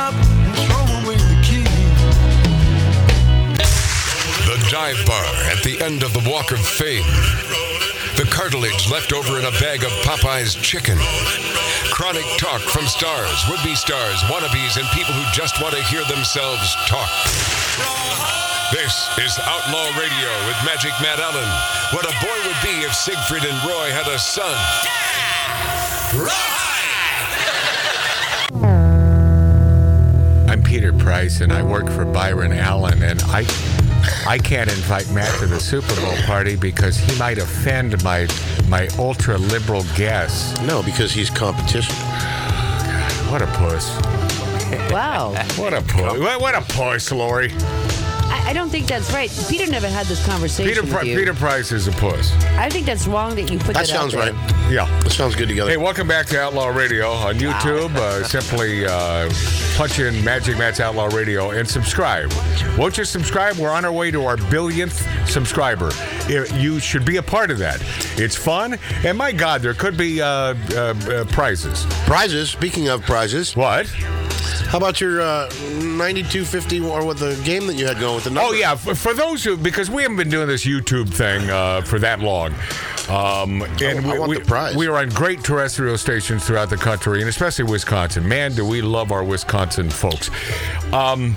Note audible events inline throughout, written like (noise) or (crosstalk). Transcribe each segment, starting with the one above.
up and throw away the key. The dive bar at the end of the Walk of Fame. The cartilage left over in a bag of Popeye's chicken. Chronic talk from stars, would be stars, wannabes, and people who just want to hear themselves talk. This is Outlaw Radio with Magic Matt Allen. What a boy would be if Siegfried and Roy had a son. I'm Peter Price, and I work for Byron Allen, and I, I can't invite Matt to the Super Bowl party because he might offend my my ultra liberal guests. No, because he's competition. What a puss! Wow. What a puss! What, what a puss, Lori. I, I don't think that's right. Peter never had this conversation Peter with Pri- you. Peter Price is a puss. I think that's wrong that you put That that, out sounds there. right. Yeah. That sounds good together. Hey, welcome back to Outlaw Radio on YouTube. Uh, simply uh, punch in Magic Matt's Outlaw Radio and subscribe. Won't you subscribe? We're on our way to our billionth subscriber. You- You should be a part of that. It's fun, and my God, there could be uh, uh, uh, prizes. prizes. Speaking of prizes, What? How about your uh, 9250 or with the game that you had going with the number? Oh yeah, for, for those who because we haven't been doing this YouTube thing uh, for that long. Um, and I we, want we, prize. we are on great terrestrial stations throughout the country, and especially Wisconsin. Man, do we love our Wisconsin folks. Um,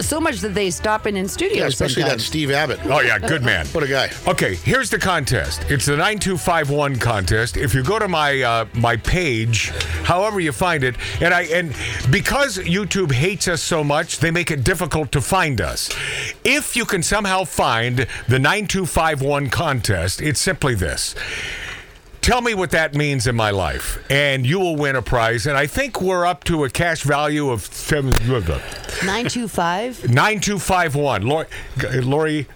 So much that they stop in in studio Yeah, especially that. Steve Abbott. oh yeah, good (laughs) man. What a guy. Okay, here's the contest. It's the 9251 contest. If you go to my uh, my page, however you find it, and I and because YouTube hates us so much, they make it difficult to find us. If you can somehow find the 9251 contest, it's simply this. Tell me what that means in my life, and you will win a prize. And I think we're up to a cash value of seven. 925? 9251. Lori, Lori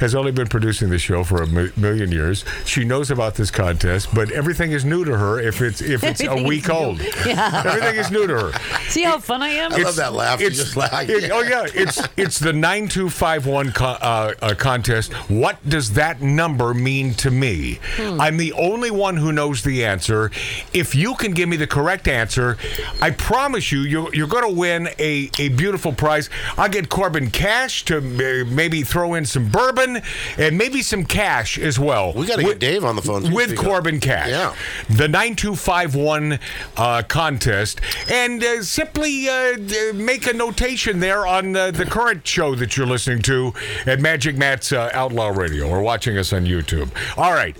has only been producing the show for a mi- million years. She knows about this contest, but everything is new to her if it's if it's a week is new. old. (laughs) Everything is new to her. See how fun I am? I love that laugh. It's, just laugh. it- oh yeah, it's it's the 9251 co- uh, uh, contest. What does that number mean to me? I'm the only one who knows the answer. If you can give me the correct answer, I promise you, you're, you're going to win a, a beautiful prize. I'll get Corbin cash to uh, maybe throw in some bourbon and maybe some cash as well. We got to get Dave on the phone. too, with speak up. Corbin Cash. Yeah. The 9251 uh, contest. And uh, simply uh, make a notation there on uh, the current show that you're listening to at Magic Matt's uh, Outlaw Radio or watching us on YouTube. All right.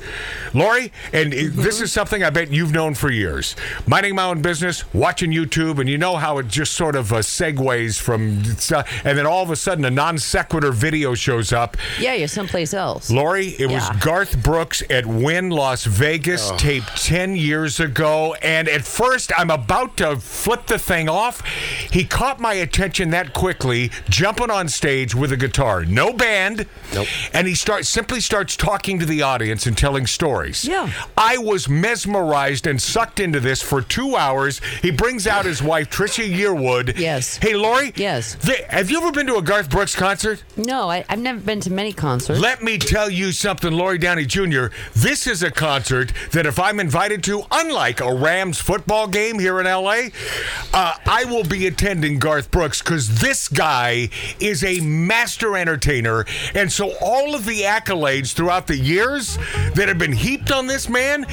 Lori, and uh, this is something I bet you've known for years. Minding my own business, watching YouTube, and you know how it just sort of uh, segues from, and then all of a sudden a non sequitur video shows up. Yeah, you're someplace else. Lori, it was Yeah. Garth Brooks at Wynn Las Vegas, oh. taped 10 years ago. And at first, I'm about to flip the thing off. He caught my attention that quickly, jumping on stage with a guitar. No band. Nope. And he starts simply starts talking to the audience and telling stories. Yeah. I was mesmerized and sucked into this for two hours. He brings out his wife, Trisha Yearwood. Yes. Hey, Lori? Yes. th- have you ever been to a Garth Brooks concert? No, I, I've never been to many concerts. Let me tell you something, Lori Downey Jr. This is a concert that if I'm invited to, unlike a Rams football game here in LA, uh, I will be attending Garth Brooks because this guy is a master entertainer. And so all of the accolades throughout the years that have been heaped on this man,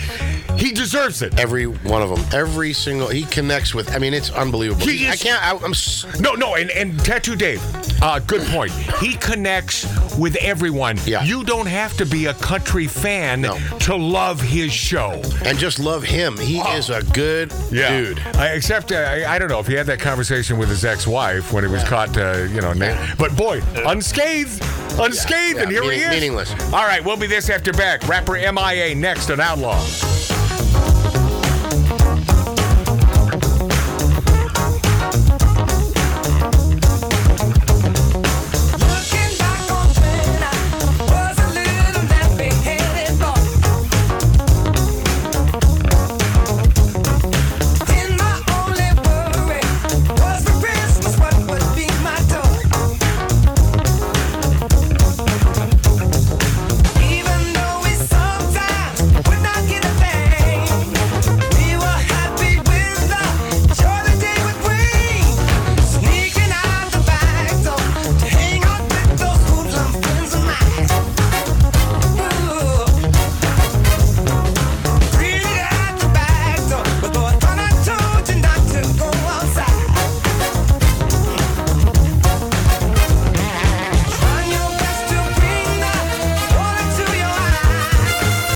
he deserves it. Every one of them. Every single. He connects with. I mean, it's unbelievable. He I is- can't. I, I'm. s- No, no, and, and Tattoo Dave, uh, good point. He connects with everyone. Yeah. You don't have to be a country fan No. to love his show. And just love him. He is a good dude. I, except, uh, I, I don't know if he had that conversation with his ex-wife when he was caught, uh, you know, na- but boy, unscathed, unscathed, Yeah, and here he meaning- is. meaningless. All right, we'll be this after back. Rapper MIA next on Outlaw.